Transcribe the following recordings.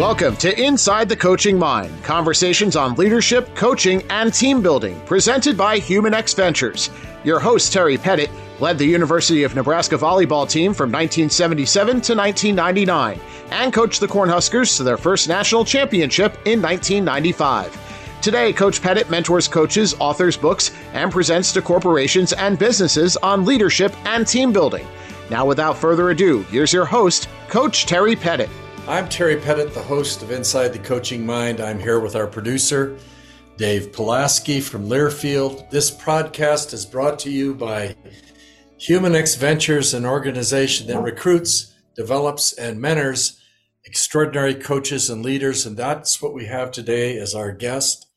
Welcome to Inside the Coaching Mind conversations on leadership, coaching, and team building, presented by HumanX Ventures. Your host, Terry Pettit, led the University of Nebraska volleyball team from 1977 to 1999 and coached the Cornhuskers to their first national championship in 1995. Today, Coach Pettit mentors coaches, authors books, and presents to corporations and businesses on leadership and team building. Now, without further ado, here's your host, Coach Terry Pettit. I'm Terry Pettit, the host of Inside the Coaching Mind. I'm here with our producer, Dave Pulaski from Learfield. This podcast is brought to you by HumanX Ventures, an organization that recruits, develops, and mentors extraordinary coaches and leaders. And that's what we have today as our guest,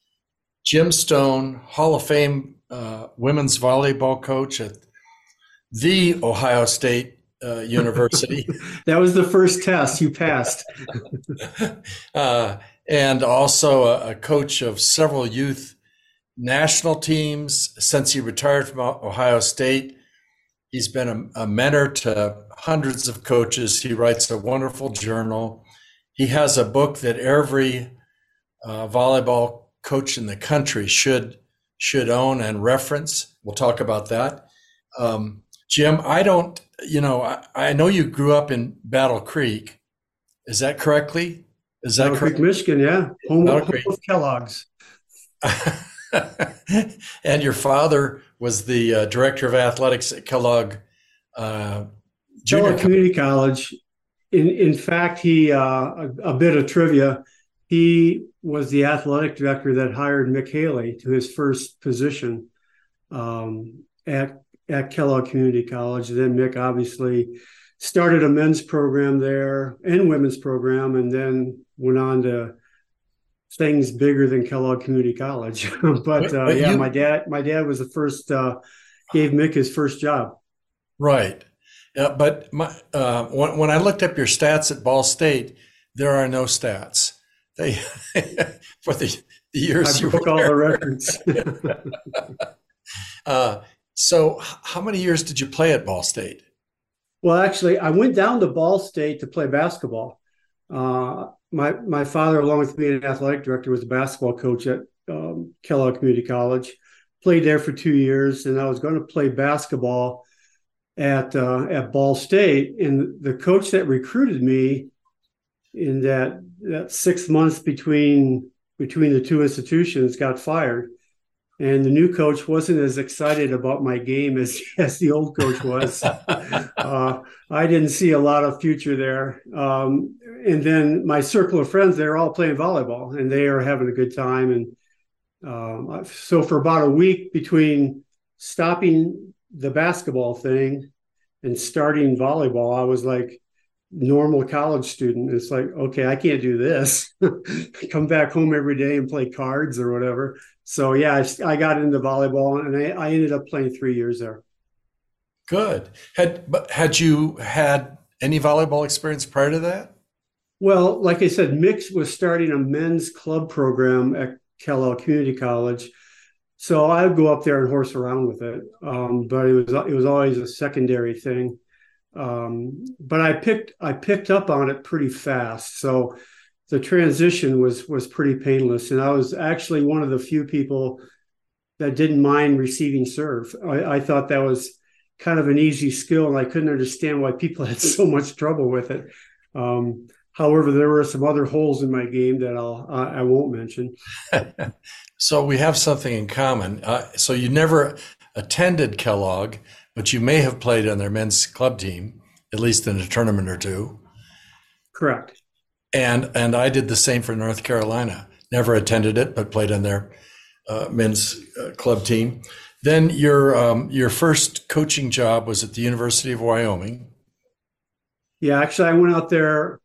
Jim Stone, Hall of Fame uh, women's volleyball coach at the Ohio State uh, University. that was the first test you passed. uh, and also a, a, coach of several youth national teams since he retired from Ohio State. He's been a, a mentor to hundreds of coaches. He writes a wonderful journal. He has a book that every uh, volleyball coach in the country should should own and reference. We'll talk about that. Um, Jim, I don't, you know, I, I, know you grew up in Battle Creek. Is that correctly? Is that Battle correct? Creek, Michigan? Yeah, home, home of Kellogg's. and your father was the uh, director of athletics at Kellogg. Uh, Kellogg Community College. In in fact, he uh, a, a, bit of trivia. He was the athletic director that hired Mick Haley to his first position um, at at Kellogg Community College. Then Mick obviously started a men's program there and women's program, and then went on to things bigger than Kellogg Community College. but uh, yeah, my dad, my dad was the first, uh, gave Mick his first job. Right. But my, uh, when, when I looked up your stats at Ball State, there are no stats. They for the, the years I you broke all the records. so, how many years did you play at Ball State? Well, actually, I went down to Ball State to play basketball. Uh, my my father, along with being an athletic director, was a basketball coach at um, Kellogg Community College. Played there for two years, and I was going to play basketball at uh, at Ball State. And the coach that recruited me in that that six months between between the two institutions got fired and the new coach wasn't as excited about my game as, as the old coach was. uh, I didn't see a lot of future there. Um, and then my circle of friends, they're all playing volleyball and they are having a good time. And um, so for about a week between stopping the basketball thing and starting volleyball, I was like, normal college student it's like okay i can't do this come back home every day and play cards or whatever so yeah, I, I got into volleyball and I, I, ended up playing three years there. Good. Had but had you had any volleyball experience prior to that? Well, like I said, Mick was starting a men's club program at Kellogg Community College, so I would go up there and horse around with it. Um, but it was it was always a secondary thing. Um, but I picked I picked up on it pretty fast. So the transition was was pretty painless, and I was actually one of the few people that didn't mind receiving serve. I, I thought that was kind of an easy skill, and I couldn't understand why people had so much trouble with it. Um, however, there were some other holes in my game that I'll I won't mention. so we have something in common. Uh, so you never attended Kellogg, but you may have played on their men's club team, at least in a tournament or two. Correct and and I did the same for North Carolina. Never attended it, but played on their uh, men's uh, club team. Then your um, your first coaching job was at the University of Wyoming. Yeah, actually, I went out there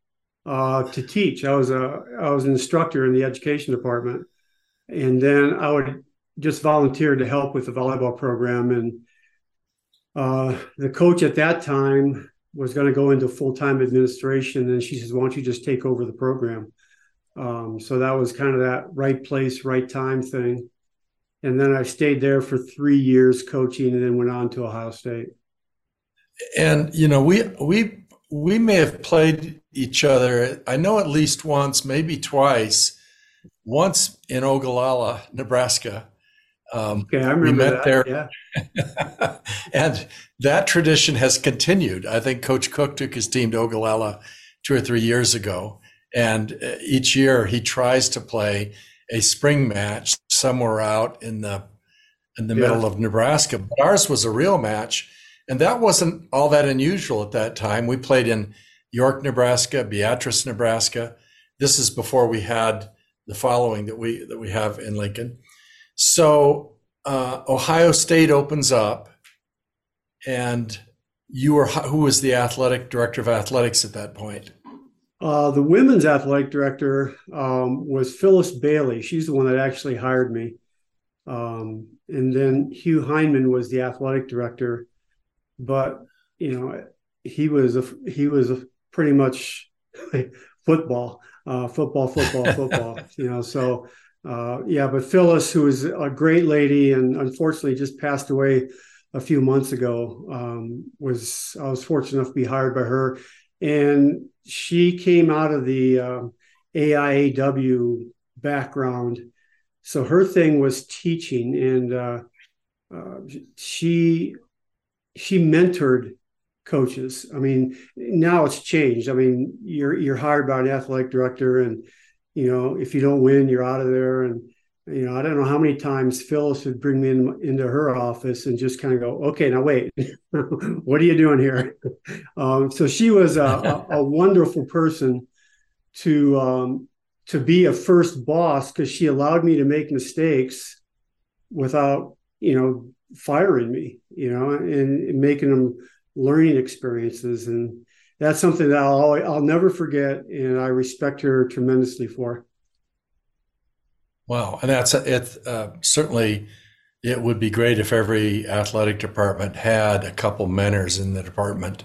uh, to teach. I was a I was an instructor in the education department, and then I would just volunteer to help with the volleyball program. And uh, the coach at that time was going to go into full time administration, and she says, "Why don't you just take over the program?" Um, so that was kind of that right place, right time thing. And then I stayed there for three years coaching, and then went on to Ohio State. And you know, we we we may have played each other. I know at least once, maybe twice. Once in Ogallala, Nebraska. Um, okay, I remember we met that. there. Yeah. and that tradition has continued. I think Coach Cook took his team to Ogallala two or three years ago, and uh, each year he tries to play a spring match somewhere out in the in the yeah. middle of Nebraska. But ours was a real match, and that wasn't all that unusual at that time. We played in York, Nebraska, Beatrice, Nebraska. This is before we had the following that we that we have in Lincoln. So uh, Ohio State opens up, and you were who was the athletic director of athletics at that point? Uh, the women's athletic director um, was Phyllis Bailey. She's the one that actually hired me. Um, and then Hugh Hindman was the athletic director. But you know, he was a he was a pretty much football, uh, football, football, football. you know, so uh, yeah. But Phyllis, who is a great lady and unfortunately just passed away a few months ago, um, was I was fortunate enough to be hired by her and she came out of the uh, AIAW background, so her thing was teaching, and uh, uh, she she mentored coaches. I mean, now it's changed. I mean, you're you're hired by an athletic director, and you know if you don't win, you're out of there, and you know, I don't know how many times Phyllis would bring me in, into her office and just kind of go, okay, now wait, what are you doing here? Um, so she was a, a, a wonderful person to um, to be a first boss because she allowed me to make mistakes without, you know, firing me, you know, and, and making them learning experiences. And that's something that I'll I'll never forget, and I respect her tremendously for. Wow, and that's it. Uh, certainly, it would be great if every athletic department had a couple mentors in the department.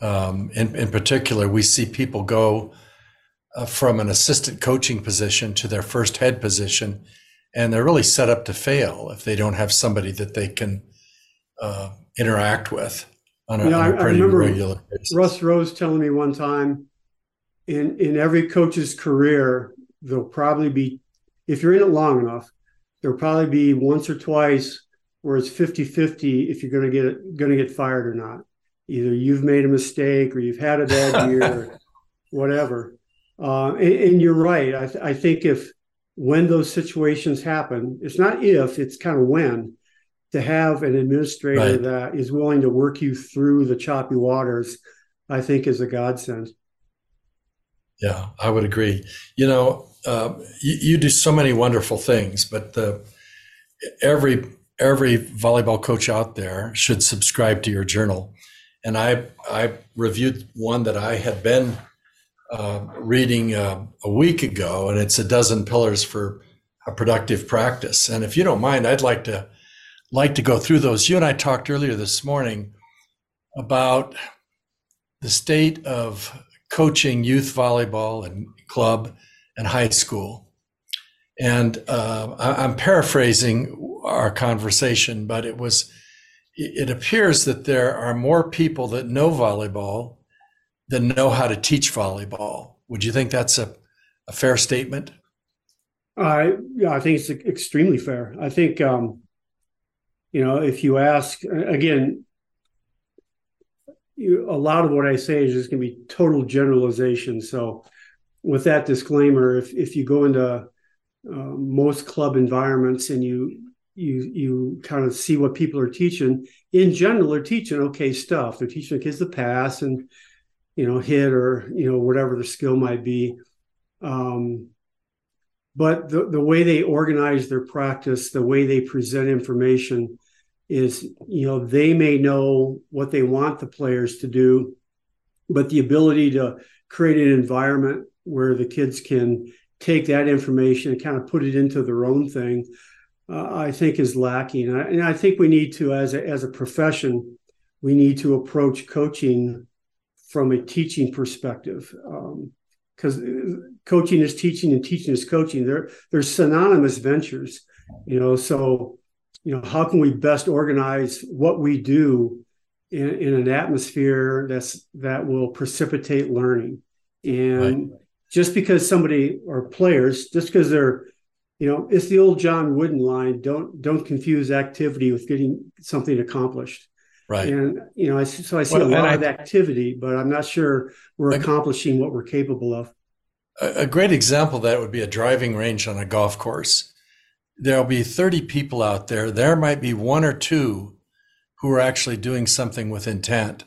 Um, in, in particular, we see people go uh, from an assistant coaching position to their first head position, and they're really set up to fail if they don't have somebody that they can uh, interact with on a, you know, on a pretty I, regular basis. Russ Rose telling me one time, in in every coach's career, there'll probably be if you're in it long enough, there'll probably be once or twice where it's 50-50 if you're going to get going to get fired or not. Either you've made a mistake or you've had a bad year, or whatever. Uh, and, and, you're right. I, th- I think if when those situations happen, it's not if, it's kind of when. To have an administrator right. that is willing to work you through the choppy waters, I think is a godsend. Yeah, I would agree. You know, uh, you, you, do so many wonderful things, but the, every every volleyball coach out there should subscribe to your journal. And I I reviewed one that I had been uh, reading uh, a week ago, and it's a dozen pillars for a productive practice. And if you don't mind, I'd like to like to go through those. You and I talked earlier this morning about the state of coaching youth volleyball and club and high school. And uh, I, am paraphrasing our conversation, but it was, it appears that there are more people that know volleyball than know how to teach volleyball. Would you think that's a, a fair statement? I yeah, I think it's extremely fair. I think um, you know if you ask again, you, a lot of what I say is just going to be total generalization. So with that disclaimer, if if you go into uh, most club environments and you you you kind of see what people are teaching, in general, they're teaching okay stuff. They're teaching the kids to pass and you know hit or you know whatever the skill might be. Um, but the, the way they organize their practice, the way they present information is, you know, they may know what they want the players to do, but the ability to create an environment where the kids can take that information and kind of put it into their own thing, uh, I think is lacking. And I, and I, think we need to, as a, as a profession, we need to approach coaching from a teaching perspective. because um, coaching is teaching and teaching is coaching. They're they're synonymous ventures, you know. So, you know, how can we best organize what we do in, in an atmosphere that's that will precipitate learning. And right. just because somebody or players, just because they're, you know, it's the old John Wooden line: don't don't confuse activity with getting something accomplished. Right. And you know, I, so I see well, a lot of activity, but I'm not sure we're accomplishing what we're capable of. A great example of that would be a driving range on a golf course. There'll be 30 people out there. There might be one or two who are actually doing something with intent.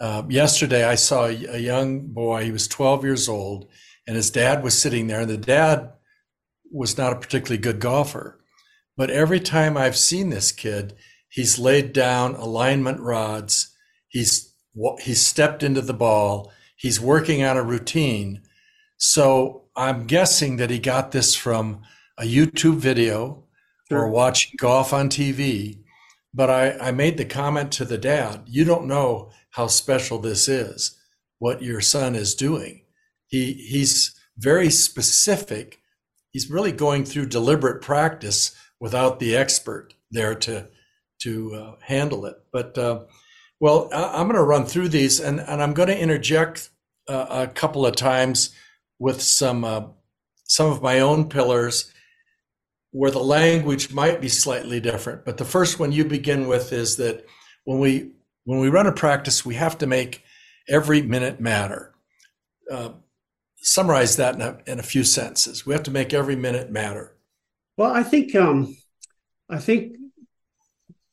Uh, yesterday, I saw a, young boy. He was 12 years old, and his dad was sitting there. And the dad was not a particularly good golfer, but every time I've seen this kid, he's laid down alignment rods. He's he's stepped into the ball. He's working on a routine so I'm guessing that he got this from a YouTube video sure. or watching golf on TV. But I, I made the comment to the dad, you don't know how special this is, what your son is doing. He he's very specific. He's really going through deliberate practice without the expert there to to uh, handle it. But uh, well, I, am going to run through these, and, and I'm going to interject uh, a couple of times with some uh, some of my own pillars where the language might be slightly different. But the first one you begin with is that when we when we run a practice, we have to make every minute matter. Uh, summarize that in a, in a few sentences. We have to make every minute matter. Well, I think um, I think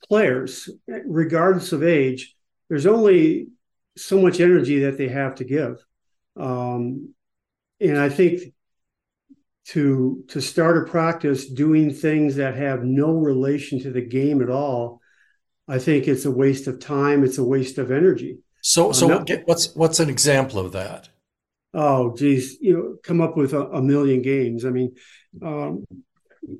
players, regardless of age, there's only so much energy that they have to give. Um, and I think to to start a practice doing things that have no relation to the game at all, I think it's a waste of time. It's a waste of energy. So, so not, what's what's an example of that? Oh, geez, you know, come up with a, a million games. I mean, um,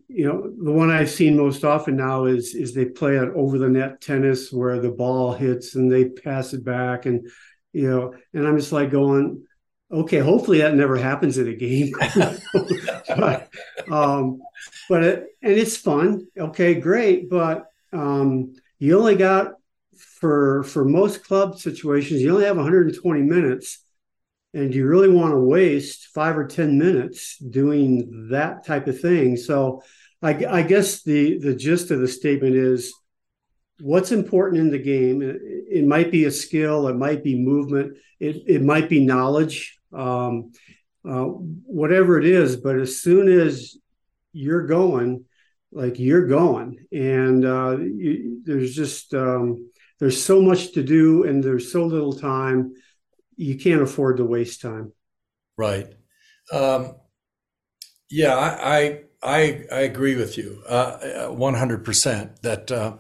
you know, the one I've seen most often now is is they play at over the net tennis where the ball hits and they pass it back, and you know, and I'm just like going, okay, hopefully that never happens in a game. but, um, but it, and it's fun. Okay, great. But um, you only got for for most club situations, you only have 120 minutes, and you really want to waste five or 10 minutes doing that type of thing. So, I, I guess the the gist of the statement is what's important in the game. It, it might be a skill, it might be movement, it, it might be knowledge um, uh, whatever it is. But as soon as you're going, like you're going, and uh, you, there's just um, there's so much to do, and there's so little time. You can't afford to waste time. Right. Um, yeah, I, I I agree with you uh, 100% that uh,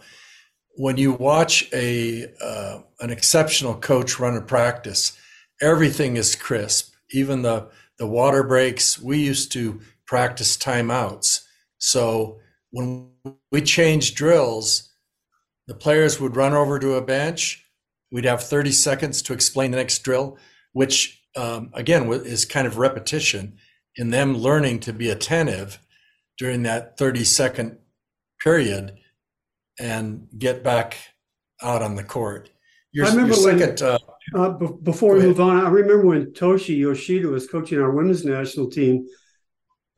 when you watch a uh, an exceptional coach run a practice, everything is crisp. Even the the water breaks. We used to practice timeouts. So when we changed drills, the players would run over to a bench. We'd have 30 seconds to explain the next drill, which um, again is kind of repetition in them learning to be attentive during that 30 second period and get back out on the court. Your, I remember your second, when, uh, uh, b- before we move on, I remember when Toshi Yoshida was coaching our women's national team,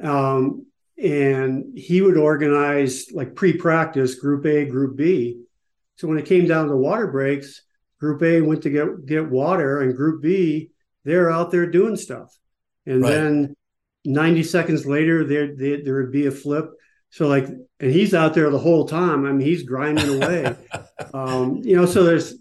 um, and he would organize like pre-practice, Group A, Group B. So when it came down to water breaks, Group A went to get get water, and Group B they're out there doing stuff, and right. then 90 seconds later there there would be a flip so like, and he's out there the whole time. I mean, he's grinding away. um, you know, so there's,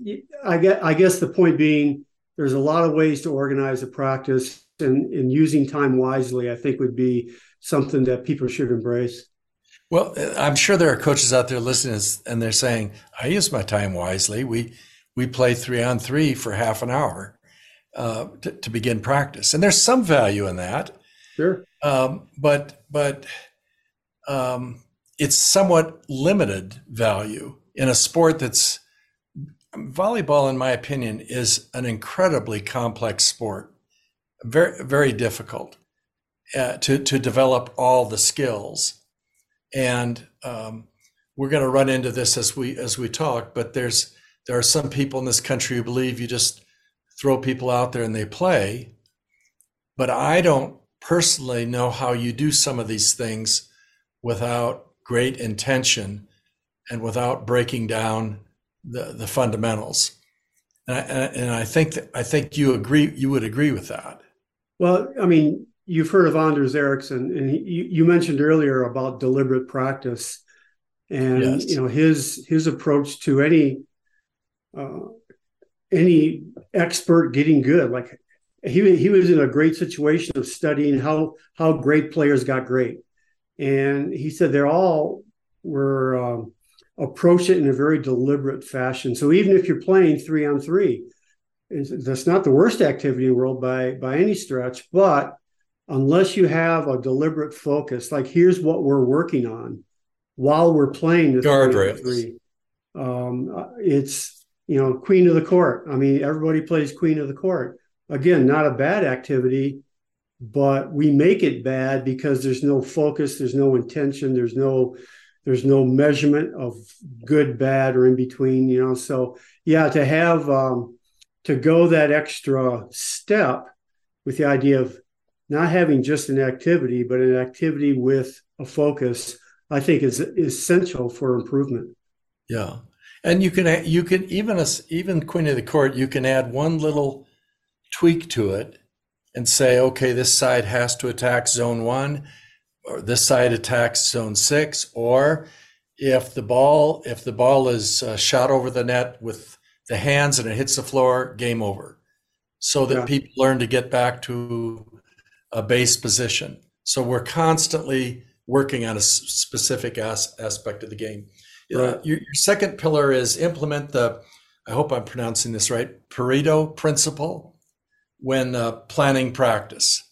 I get, I guess the point being, there's a lot of ways to organize a practice, and, and using time wisely, I think, would be something that people should embrace. Well, I'm sure there are coaches out there listening, and they're saying, "I use my time wisely. We we play three on three for half an hour uh, to, to begin practice, and there's some value in that. Sure, um, but but um, it's somewhat limited value in a sport that's volleyball, in my opinion, is an incredibly complex sport, very very difficult uh, to to develop all the skills, and um, we're going to run into this as we as we talk. But there's there are some people in this country who believe you just throw people out there and they play. But I don't personally know how you do some of these things without great intention and without breaking down the, the fundamentals. And I, and I think that, I think you agree you would agree with that. Well, I mean, you've heard of Anders Ericsson, and he, you mentioned earlier about deliberate practice, and yes. you know his his approach to any uh, any expert getting good. Like he he was in a great situation of studying how how great players got great, and he said they're all were um, approach it in a very deliberate fashion. So even if you're playing three on three, that's not the worst activity in the world by by any stretch, but unless you have a deliberate focus, like here's what we're working on while we're playing the guardrails. Um, it's you know queen of the court. I mean, everybody plays queen of the court. Again, not a bad activity, but we make it bad because there's no focus, there's no intention, there's no there's no measurement of good, bad, or in between. You know, so yeah, to have um, to go that extra step with the idea of not having just an activity, but an activity with a focus, I think is, essential for improvement. Yeah. And you can, you can even, us even Queen of the Court, you can add one little tweak to it and say, okay, this side has to attack zone one, or this side attacks zone six, or if the ball, if the ball is uh, shot over the net with the hands and it hits the floor, game over. So that yeah. people learn to get back to a base position. So we're constantly working on a specific as- aspect of the game. Right. Uh, your, your, second pillar is implement the, I hope I'm pronouncing this right, Pareto principle when uh, planning practice.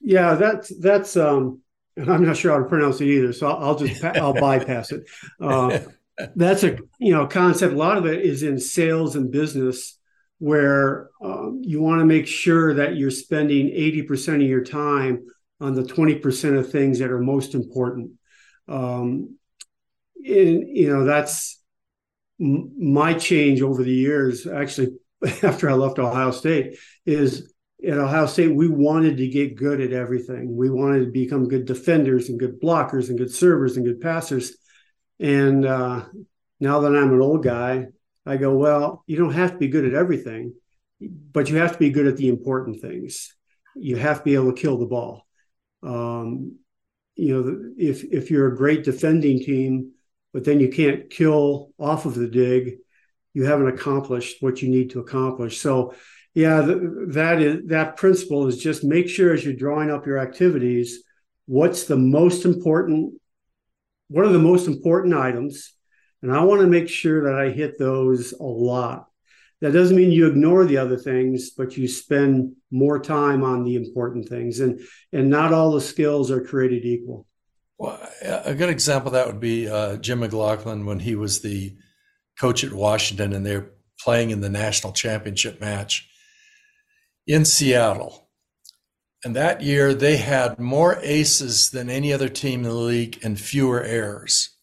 Yeah, that's that's um, and I'm not sure how to pronounce it either, so I'll, I'll just I'll bypass it. Uh, that's a you know concept. A lot of it is in sales and business where um, you want to make sure that you're spending 80% of your time on the 20% of things that are most important. Um, and, you know, that's m- my change over the years. Actually, after I left Ohio State, is at Ohio State, we wanted to get good at everything. We wanted to become good defenders and good blockers and good servers and good passers. And uh, now that I'm an old guy, I go, well, you don't have to be good at everything, but you have to be good at the important things. You have to be able to kill the ball. Um, you know, if if you're a great defending team, but then you can't kill off of the dig, you haven't accomplished what you need to accomplish. So, yeah, that is that principle is just make sure as you're drawing up your activities, what's the most important, what are the most important items and I want to make sure that I hit those a lot. That doesn't mean you ignore the other things, but you spend more time on the important things. And, and not all the skills are created equal. Well, a good example of that would be uh, Jim McLaughlin when he was the coach at Washington and they're playing in the national championship match in Seattle. And that year they had more aces than any other team in the league and fewer errors.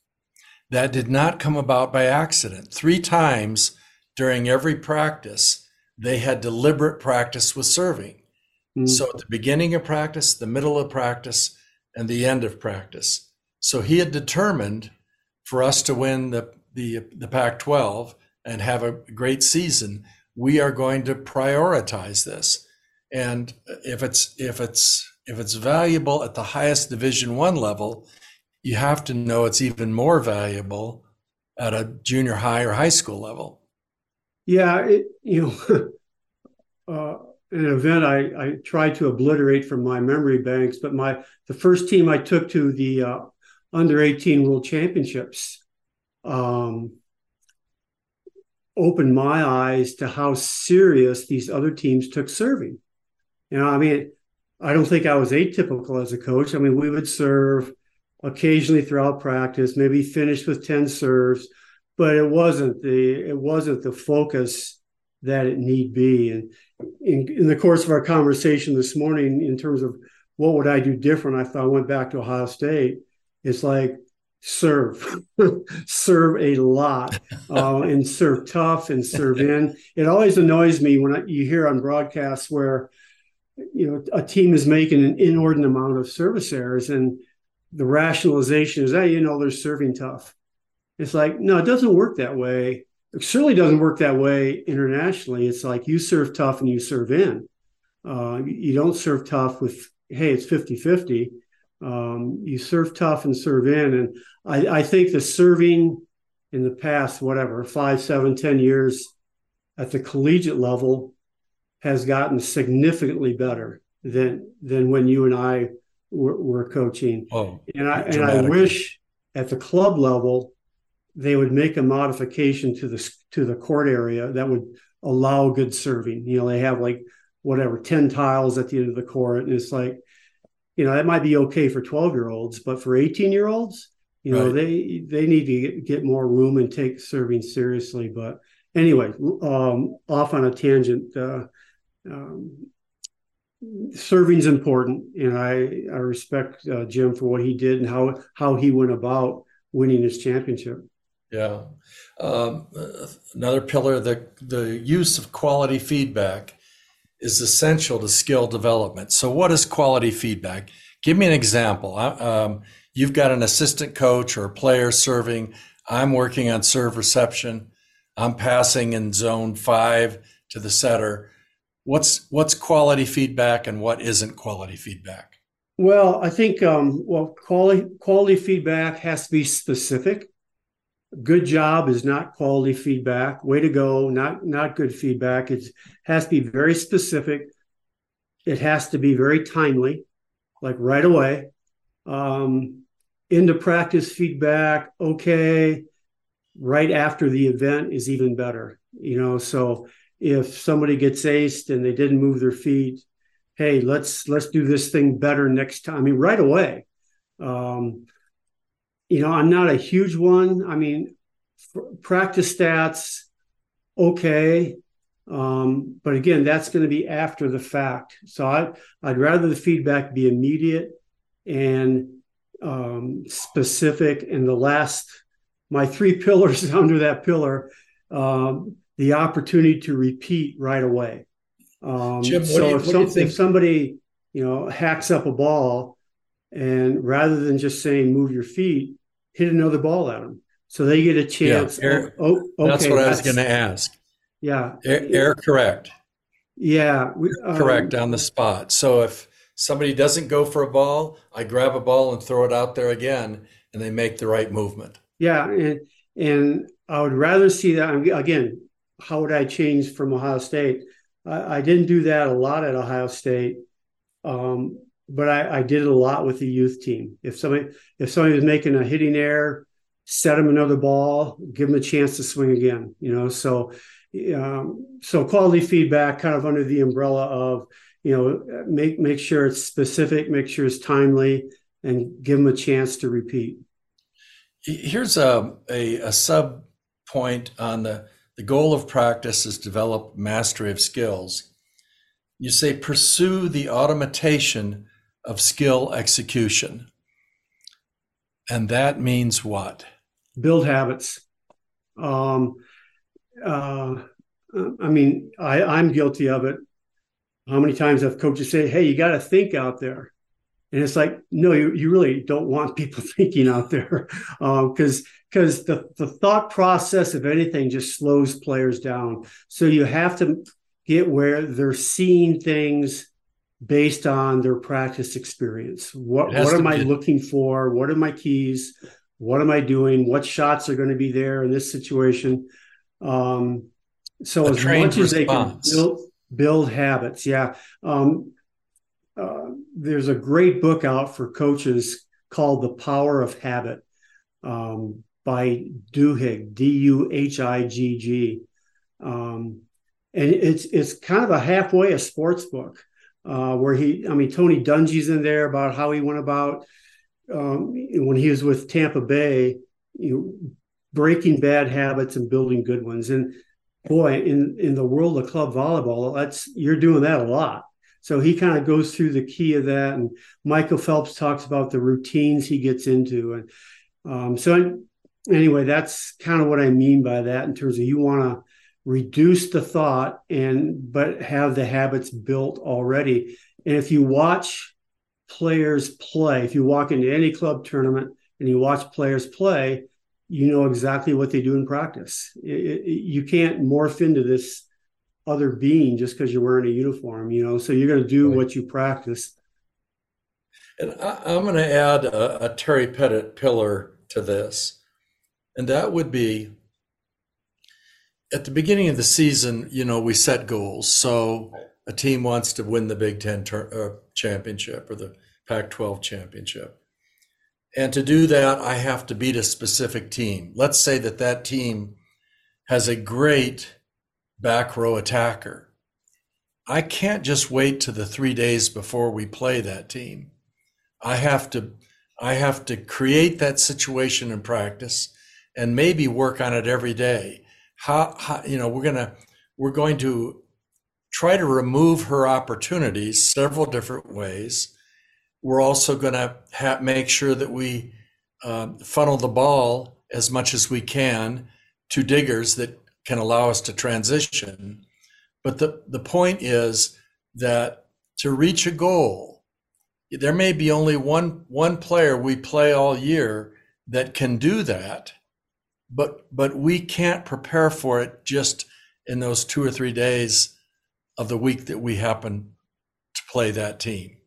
That did not come about by accident. Three times during every practice, they had deliberate practice with serving. Mm. So at the beginning of practice, the middle of practice, and the end of practice. So he had determined for us to win the, the, the Pac 12 and have a great season, we are going to prioritize this. And if it's if it's if it's valuable at the highest division one level, you have to know it's even more valuable at a junior high or high school level. Yeah, it, you know, uh, an event I, I tried to obliterate from my memory banks, but my the first team I took to the uh, under 18 World Championships um, opened my eyes to how serious these other teams took serving. You know, I mean, I don't think I was atypical as a coach. I mean, we would serve occasionally throughout practice, maybe finished with 10 serves, but it wasn't the it wasn't the focus that it need be. And in, in the course of our conversation this morning, in terms of what would I do different, I thought I went back to Ohio State. It's like serve, serve a lot, uh, and serve tough and serve in. It always annoys me when I, you hear on broadcasts where you know a team is making an inordinate amount of service errors, and the rationalization is, "Hey, you know, they're serving tough." It's like, no, it doesn't work that way. It certainly doesn't work that way internationally. It's like you serve tough and you serve in. Uh, you don't serve tough with, hey, it's 50 50. Um, you serve tough and serve in. And I, I, think the serving in the past, whatever, five, seven, ten years at the collegiate level has gotten significantly better than than when you and I were, were coaching. Oh, and I and I wish at the club level they would make a modification to the to the court area that would allow good serving. You know, they have like whatever 10 tiles at the end of the court and it's like you know that might be okay for 12 year olds but for 18 year olds you know right. they they need to get, more room and take serving seriously. But anyway um, off on a tangent uh, um, serving's important and i i respect uh, jim for what he did and how how he went about winning his championship. Yeah. Um, another pillar the the use of quality feedback is essential to skill development. So, what is quality feedback? Give me an example. Um, you've got an assistant coach or a player serving. I'm working on serve reception. I'm passing in zone five to the setter. What's what's quality feedback and what isn't quality feedback? Well, I think um, well quality quality feedback has to be specific good job is not quality feedback. Way to go. Not not good feedback. It has to be very specific. It has to be very timely like right away. Um into practice feedback okay right after the event is even better you know? So if somebody gets aced and they didn't move their feet hey let's let's do this thing better next time. I mean right away um you know, I'm not a huge one. I mean, practice stats, okay. Um, but again, that's going to be after the fact. So I, I'd rather the feedback be immediate and um, specific. And the last, my three pillars under that pillar, um, the opportunity to repeat right away. Um, Jim, so you, if, some, if somebody, you know, hacks up a ball and rather than just saying move your feet, hit another ball at them. So they get a chance. Yeah, air, oh, oh, okay, that's what I was going to ask. Yeah. Air, air correct. Yeah. We, um, correct on the spot. So if somebody doesn't go for a ball, I grab a ball and throw it out there again, and they make the right movement. Yeah. And, and I would rather see that. Again, how would I change from Ohio State? I, I didn't do that a lot at Ohio State. Um, but I, I, did it a lot with the youth team. If somebody if somebody was making a hitting error, set them another ball, give them a chance to swing again. You know, so um, so quality feedback kind of under the umbrella of you know make make sure it's specific, make sure it's timely, and give them a chance to repeat. Here's a a, a sub point on the the goal of practice is develop mastery of skills. You say pursue the automation of skill execution. And that means what? Build habits. Um, uh, I mean, I, I'm guilty of it. How many times have coaches say, "Hey, you got to think out there," and it's like, no, you, you really don't want people thinking out there, because um, because the the thought process of anything just slows players down. So you have to get where they're seeing things based on their practice experience. What what am I looking for? What are my keys? What am I doing? What shots are going to be there in this situation? Um, so A as much as they can build, build habits, yeah. Um, uh, there's a great book out for coaches called "The Power of Habit" um, by Duhigg, D U H I G G, um, and it's it's kind of a halfway a sports book uh, where he, I mean, Tony Dungy's in there about how he went about um, when he was with Tampa Bay, you know, breaking bad habits and building good ones. And boy, in in the world of club volleyball, that's you're doing that a lot. So he kind of goes through the key of that, and Michael Phelps talks about the routines he gets into, and Um, so anyway, that's kind of what I mean by that in terms of you want to reduce the thought and but have the habits built already. And if you watch players play, if you walk into any club tournament and you watch players play, you know exactly what they do in practice. It, it, you can't morph into this other being just because you're wearing a uniform, you know. So you're going to do right. what you practice. And I, am going to add a, a Terry Pettit pillar to this, and that would be at the beginning of the season. You know, we set goals. So a team wants to win the Big Ten ter- uh, championship or the Pac-12 championship. And to do that, I have to beat a specific team. Let's say that that team has a great back row attacker. I can't just wait to the three days before we play that team. I have to I have to create that situation in practice and maybe work on it every day. How, how you know we're gonna we're going to try to remove her opportunities several different ways. We're also going to ha- make sure that we uh, funnel the ball as much as we can to diggers that can allow us to transition. But the, the point is that to reach a goal, there may be only one one player we play all year that can do that, but but we can't prepare for it just in those two or three days of the week that we happen to play that team.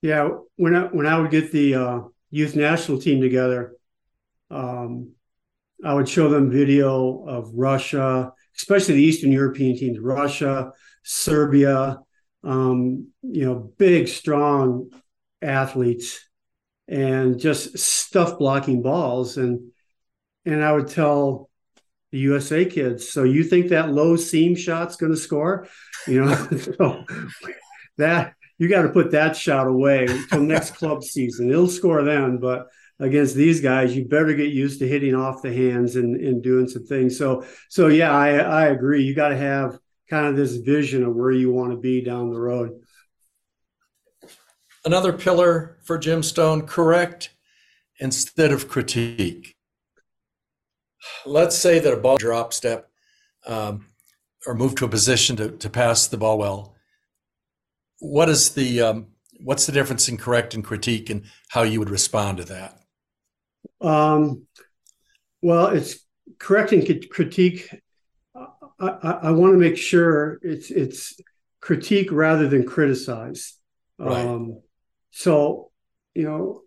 Yeah, when I when I would get the uh, youth national team together, um, I would show them video of Russia, especially the Eastern European teams, Russia, Serbia, um, you know, big, strong athletes, and just stuff blocking balls. And and I would tell the USA kids, so you think that low seam shot's going to score? You know, so that you got to put that shot away until next club season. It'll score then, but against these guys, you better get used to hitting off the hands and, and doing some things. So, so yeah, I, I agree. You got to have kind of this vision of where you want to be down the road. Another pillar for Jim Stone correct instead of critique. Let's say that a ball drop step um, or move to a position to, to pass the ball well. What is the um, what's the difference in correct and critique and how you would respond to that? Um, well, it's correct and critique. I, I, I want to make sure it's it's critique rather than criticize. Right. Um, so, you know,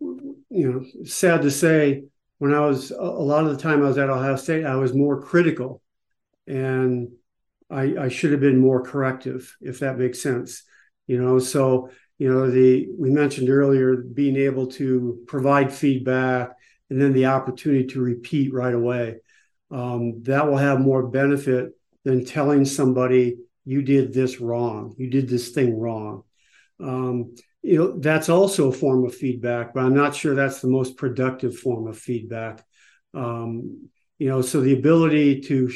you know, sad to say, when I was a lot of the time I was at Ohio State, I was more critical, and I, I should have been more corrective, if that makes sense. You know, so you know the we mentioned earlier being able to provide feedback and then the opportunity to repeat right away. Um, that will have more benefit than telling somebody you did this wrong. You did this thing wrong. Um, you know that's also a form of feedback but i'm not sure that's the most productive form of feedback. Um, you know so the ability to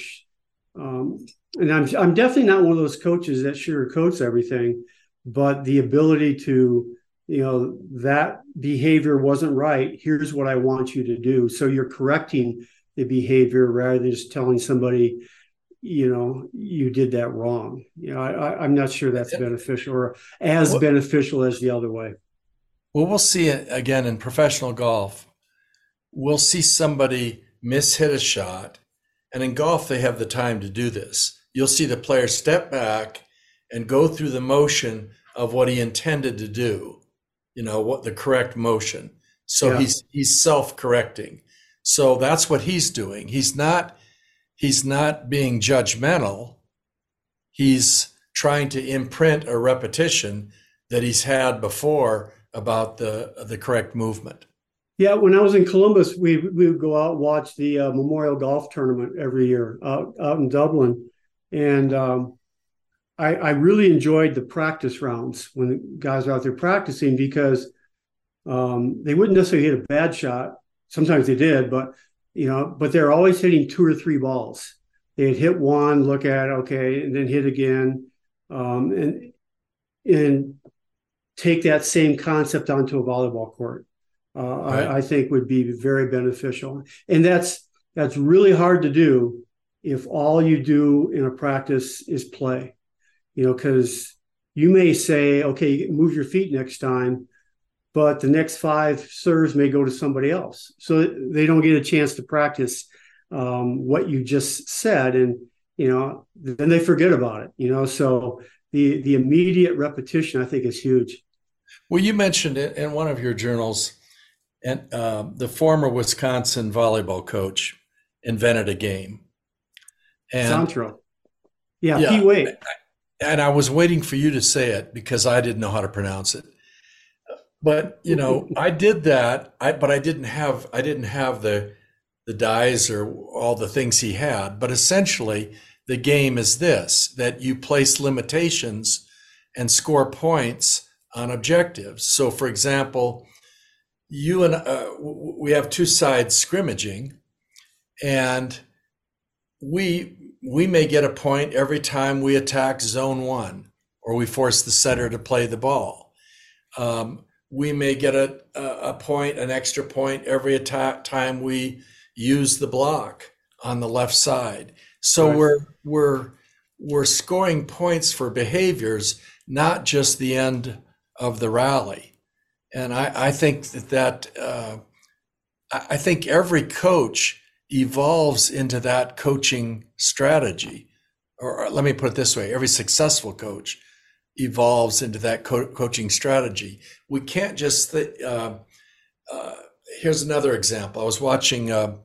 um, and I'm, I'm definitely not one of those coaches that sugarcoats everything but the ability to you know that behavior wasn't right here's what i want you to do. So you're correcting the behavior rather than just telling somebody you know you did that wrong you know I, am not sure that's beneficial or as well, beneficial as the other way well we'll see it again in professional golf we'll see somebody miss hit a shot and in golf they have the time to do this you'll see the player step back and go through the motion of what he intended to do, you know, what the correct motion. So yeah. he's he's self-correcting. So that's what he's doing. He's not he's not being judgmental. He's trying to imprint a repetition that he's had before about the the correct movement. Yeah, when I was in Columbus, we we would go out and watch the uh, Memorial Golf Tournament every year out out in Dublin, and um, I, I really enjoyed the practice rounds when the guys were out there practicing because um, they wouldn't necessarily hit a bad shot. Sometimes they did, but you know, but they're always hitting two or three balls. They'd hit one, look at it, okay, and then hit again, um, and and take that same concept onto a volleyball court. uh, right. I, I, think would be very beneficial. And that's that's really hard to do if all you do in a practice is play. You know, because you may say, okay, move your feet next time, but the next five serves may go to somebody else, so they don't get a chance to practice um, what you just said, and you know, then they forget about it. You know, so the the immediate repetition, I think, is huge. Well, you mentioned it in one of your journals and uh, the former Wisconsin volleyball coach invented a game. And Santro. Yeah, yeah Pete Waite. And I was waiting for you to say it because I didn't know how to pronounce it. But you know, I did that. I but I didn't have I didn't have the the dies or all the things he had. But essentially, the game is this: that you place limitations and score points on objectives. So, for example, you and uh, we have two sides scrimmaging, and we we may get a point every time we attack zone one or we force the setter to play the ball. Um, we may get a, a point, an extra point every time we use the block on the left side. So right. we're we're we're scoring points for behaviors, not just the end of the rally. And I, I think that that uh, I think every coach evolves into that coaching strategy. Or, or let me put it this way: every successful coach evolves into that co- coaching strategy. We can't just. Th- uh, uh, here's another example. I was watching uh,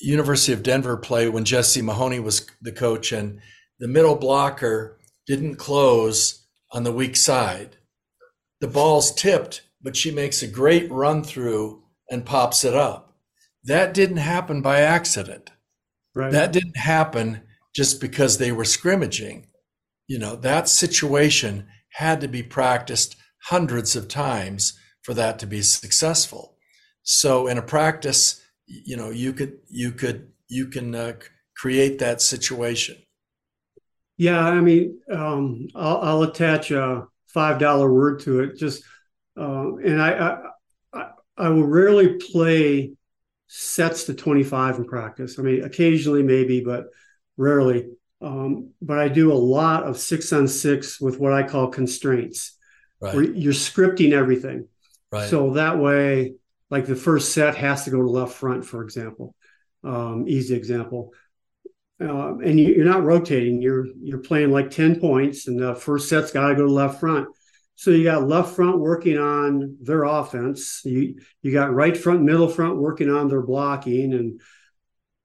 University of Denver play when Jesse Mahoney was the coach, and the middle blocker didn't close on the weak side. The ball's tipped but she makes a great run through and pops it up. That didn't happen by accident. Right. That didn't happen just because they were scrimmaging. You know, that situation had to be practiced hundreds of times for that to be successful. So in a practice, you know, you could you could you can uh, create that situation. Yeah, I mean, um, I'll, I'll attach a five dollar word to it. Just uh, and I, I, I will rarely play sets to 25 in practice. I mean, occasionally maybe, but rarely. Um, but I do a lot of six on six with what I call constraints, right. where you're scripting everything. Right. So that way, like the first set has to go to left front, for example. Um, easy example. Uh, and you, are not rotating. You're you're playing like ten points, and the first set's got to go to left front. So you got left front working on their offense. You you got right front, middle front working on their blocking, and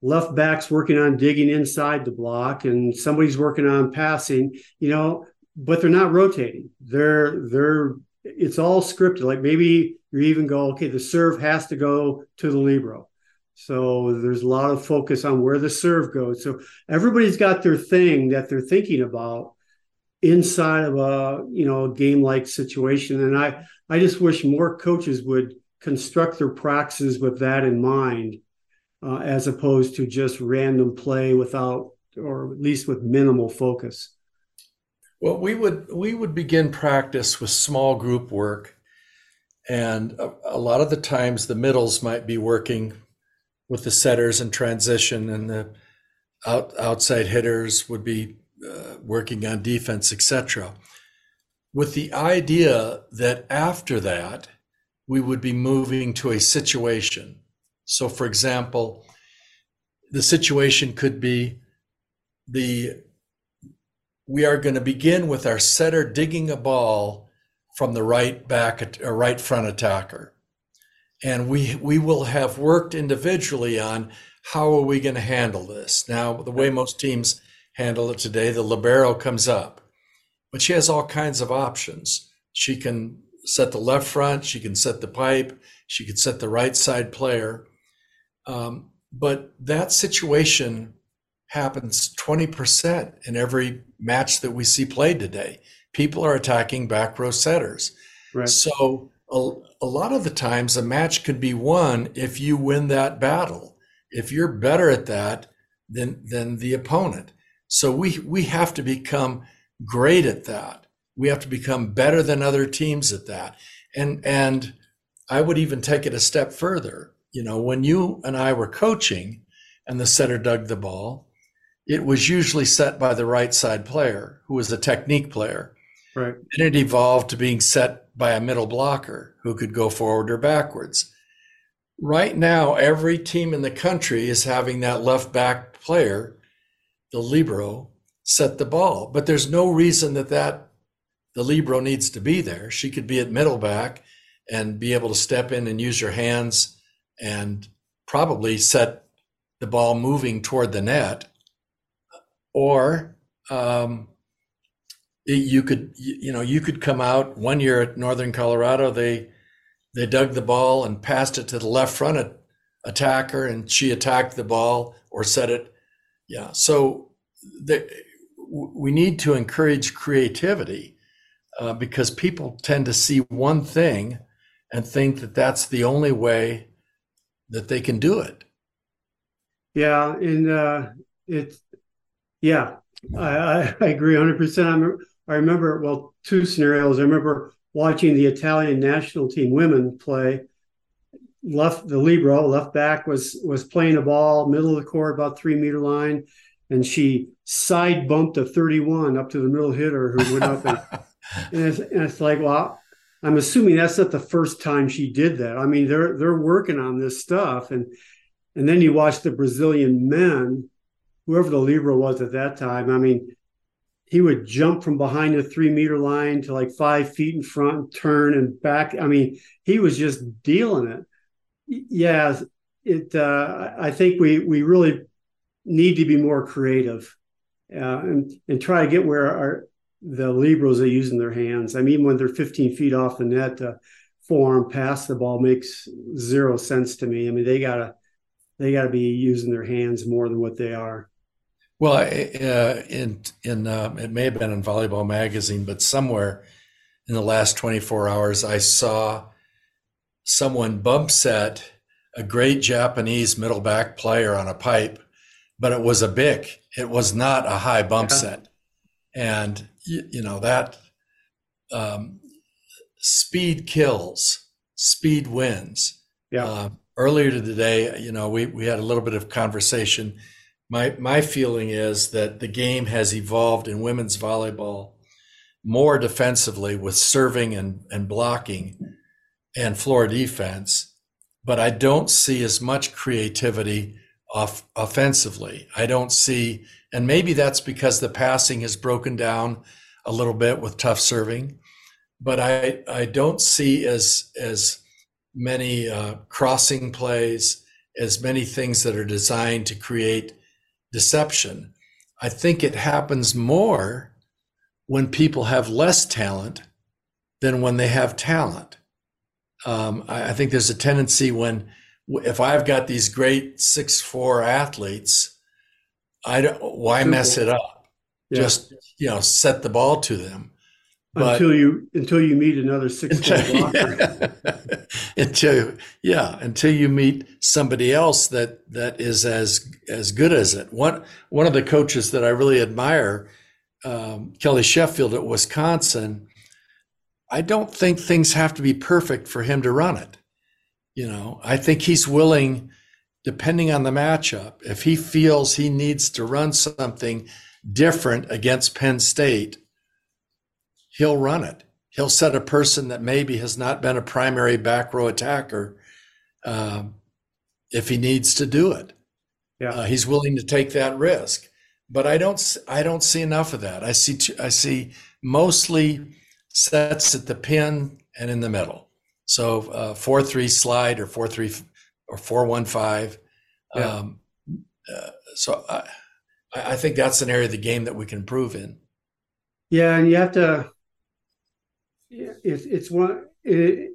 left backs working on digging inside the block, and somebody's working on passing. You know, but they're not rotating. They're they're it's all scripted. Like maybe you even go, okay, the serve has to go to the libero. So there's a lot of focus on where the serve goes. So everybody's got their thing that they're thinking about inside of a you know game like situation and i i just wish more coaches would construct their practices with that in mind uh, as opposed to just random play without or at least with minimal focus well we would we would begin practice with small group work and a, a lot of the times the middles might be working with the setters in transition and the out, outside hitters would be uh, working on defense, etc., with the idea that after that, we would be moving to a situation. So, for example, the situation could be the we are going to begin with our setter digging a ball from the right back or right front attacker. And we we will have worked individually on how are we going to handle this. Now, the way most teams handle it today. The libero comes up, but she has all kinds of options. She can set the left front, she can set the pipe, she could set the right side player. Um, but that situation happens 20% in every match that we see played today. People are attacking back row setters. Right. So a, a lot of the times a match could be won if you win that battle. If you're better at that than than the opponent. So we we have to become great at that. We have to become better than other teams at that. And and I would even take it a step further. You know, when you and I were coaching and the setter dug the ball, it was usually set by the right side player who was a technique player. Right. And it evolved to being set by a middle blocker who could go forward or backwards. Right now, every team in the country is having that left back player, the libero, set the ball. But there's no reason that that the libero needs to be there. She could be at middle back and be able to step in and use your hands and probably set the ball moving toward the net. Or um, you could you know you could come out one year at northern colorado they they dug the ball and passed it to the left front attacker and she attacked the ball or set it. Yeah so the, we need to encourage creativity uh, because people tend to see one thing and think that that's the only way that they can do it yeah and uh, it yeah, I, I agree 100%. I, I remember, well, two scenarios. I remember watching the Italian national team women play. Left the libero, left back was was playing a ball, middle of the court, about three meter line, and she side bumped a 31 up to the middle hitter who went up and, and, it's, and it's like, well, I'm assuming that's not the first time she did that. I mean, they're they're working on this stuff, and and then you watch the Brazilian men whoever the libero was at that time. I mean, he would jump from behind the three meter line to like five feet in front, turn and back. I mean, he was just dealing it. Yeah, it. Uh, I think we we really need to be more creative uh, and and try to get where our the liberos are using their hands. I mean, when they're 15 feet off the net, to forearm pass the ball makes zero sense to me. I mean, they gotta they gotta be using their hands more than what they are. Well, uh, in in uh, it may have been in Volleyball Magazine, but somewhere in the last 24 hours, I saw someone bump set a great Japanese middle back player on a pipe, but it was a big. It was not a high bump yeah. set, and you, you know that um, speed kills, speed wins. Yeah. Uh, earlier today, you know, we we had a little bit of conversation my my feeling is that the game has evolved in women's volleyball more defensively with serving and, and blocking and floor defense, but I don't see as much creativity off offensively. I don't see, and maybe that's because the passing is broken down a little bit with tough serving, but I I don't see as as many uh, crossing plays, as many things that are designed to create deception. I think it happens more when people have less talent than when they have talent. Um, I, I, think there's a tendency when, if I've got these great six four athletes, I don't why mess it up. Yeah. Just you know, set the ball to them. But, until you until you meet another six until, yeah. until yeah until you meet somebody else that that is as as good as it one one of the coaches that i really admire um, kelly sheffield at wisconsin i don't think things have to be perfect for him to run it you know i think he's willing depending on the matchup if he feels he needs to run something different against penn state he'll run it. He'll set a person that maybe has not been a primary back row attacker um, if he needs to do it. Yeah, uh, he's willing to take that risk. But I don't. I don't see enough of that. I see. I see mostly sets at the pin and in the middle. So uh, four three slide or four three or four one five. Yeah. Um, uh, so I, I think that's an area of the game that we can improve in. Yeah, and you have to it's it's one it,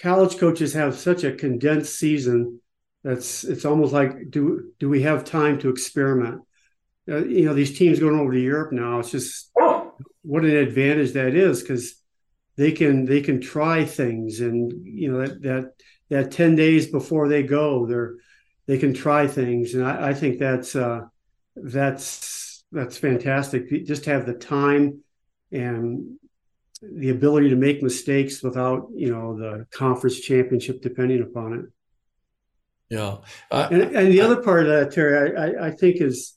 college coaches have such a condensed season that's it's almost like do do we have time to experiment uh, you know these teams going over to europe now it's just what an advantage that is because they can they can try things and you know that that that 10 days before they go they're they can try things. And i, I think that's uh that's that's fantastic. Just have the time and the ability to make mistakes without you know the conference championship depending upon it. Yeah, and, and the other part of that, Terry, I, I think is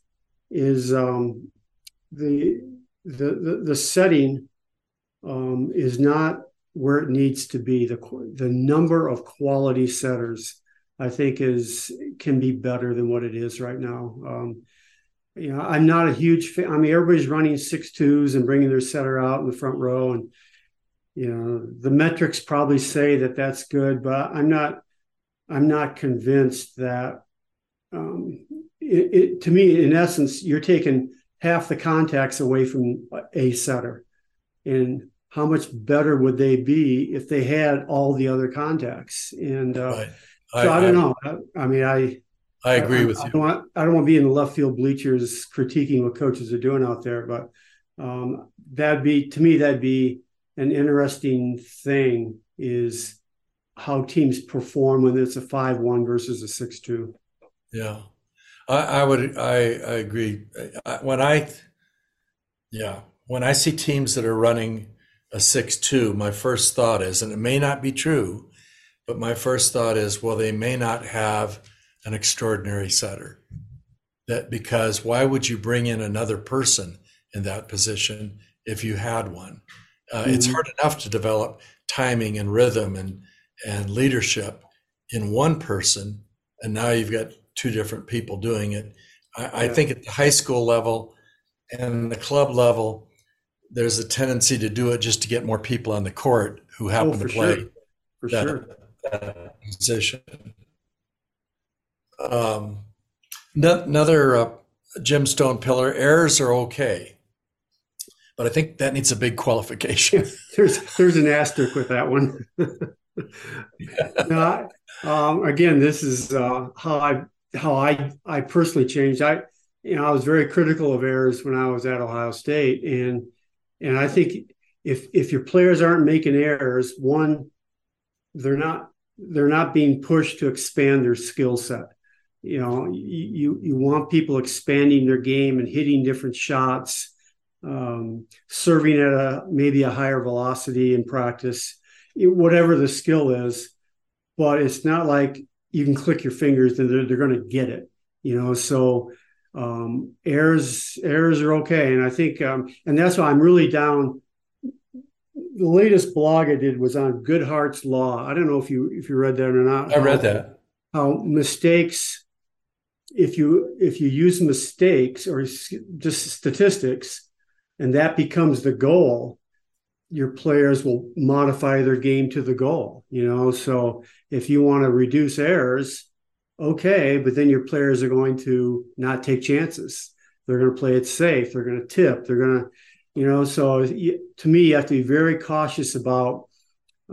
is um, the, the the the setting um, is not where it needs to be. The the number of quality setters, I think, is can be better than what it is right now. Um, you know, I'm not a huge fan. I mean, everybody's running six twos and bringing their setter out in the front row, and you know, the metrics probably say that that's good, but I'm not. I'm not convinced that. Um, it, it, to me, in essence, you're taking half the contacts away from a setter, and how much better would they be if they had all the other contacts? And uh, right. I, so I don't I, know. I, I mean, I I agree with I you. Don't want, I don't want to be in the left field bleachers critiquing what coaches are doing out there, but um, that'd be to me that'd be an interesting thing is how teams perform when it's a five one versus a six two. Yeah, I, I would I, I agree. when I yeah when I see teams that are running a six two, my first thought is, and it may not be true, but my first thought is, well, they may not have an extraordinary setter. That because why would you bring in another person in that position if you had one? Uh, mm-hmm. It's hard enough to develop timing and rhythm and and leadership in one person, and now you've got two different people doing it. I, yeah. I think at the high school level and the club level, there's a tendency to do it just to get more people on the court who happen oh, to play sure. for that, sure. that position. Um, another uh, Jim Stone pillar errors are okay, but I think that needs a big qualification. there's there's an asterisk with that one. um, again, this is uh, how I how I I personally changed. I you know I was very critical of errors when I was at Ohio State, and and I think if if your players aren't making errors, one, they're not they're not being pushed to expand their skill set. You know you you want people expanding their game and hitting different shots um, serving at a maybe a higher velocity in practice whatever the skill is. But it's not like you can click your fingers and they're, they're going to get it you know? So um, errors errors are okay. And i think um, and that's why i'm really down. The latest blog i did was on goodhart's law. I don't know if you if you read that or not. I read that. how mistakes if you if you use mistakes or just statistics and that becomes the goal your players will modify their game to the goal you know? So if you want to reduce errors okay but then your players are going to not take chances they're going to play it safe they're going to tip they're going to you know so to me you have to be very cautious about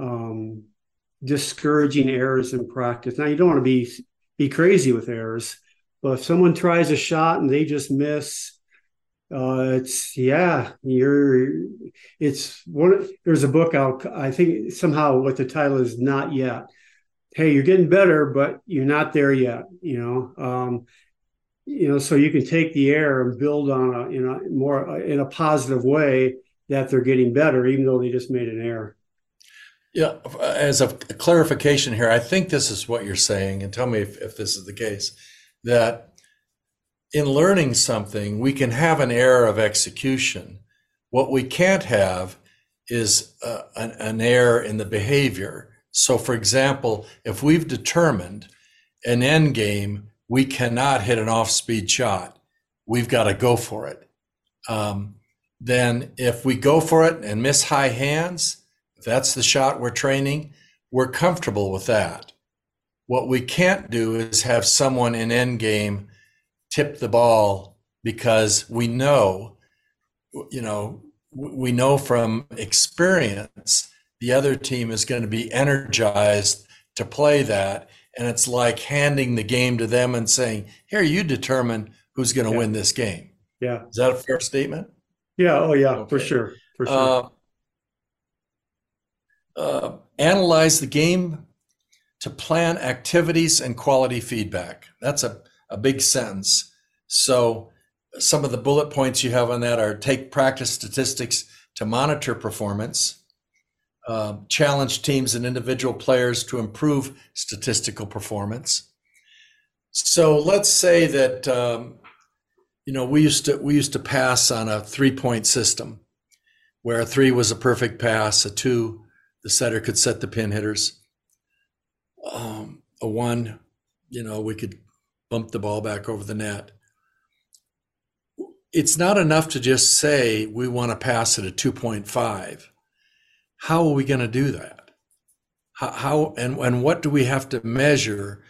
um, discouraging errors in practice now you don't want to be be crazy with errors but if someone tries a shot and they just miss, uh, it's yeah, you're. It's one. There's a book out. I think somehow what the title is not yet. Hey, you're getting better, but you're not there yet. You know. Um, you know, so you can take the air and build on a you know more in a positive way that they're getting better, even though they just made an error. Yeah, as a clarification here, I think this is what you're saying, and tell me if, if this is the case that in learning something, we can have an error of execution. What we can't have is uh, an, an error in the behavior. So, for example, if we've determined an end game, we cannot hit an off speed shot, we've got to go for it. Um, then, if we go for it and miss high hands, if that's the shot we're training, we're comfortable with that. What we can't do is have someone in end game tip the ball because we know, you know, we know from experience the other team is going to be energized to play that. And it's like handing the game to them and saying, here, you determine who's going to yeah. win this game. Yeah. Is that a fair statement? Yeah. Oh, yeah, okay. for sure. For sure. Uh, uh, analyze the game to plan activities and quality feedback. That's a, a big sentence. So, some of the bullet points you have on that are take practice statistics to monitor performance, uh, challenge teams and individual players to improve statistical performance. So let's say that um, you know we used to we used to pass on a three point system, where a three was a perfect pass, a two the setter could set the pin hitters, um, a one, you know we could bump the ball back over the net. It's not enough to just say we want to pass at a two point five how are we going to do that? How, how and, and what do we have to measure?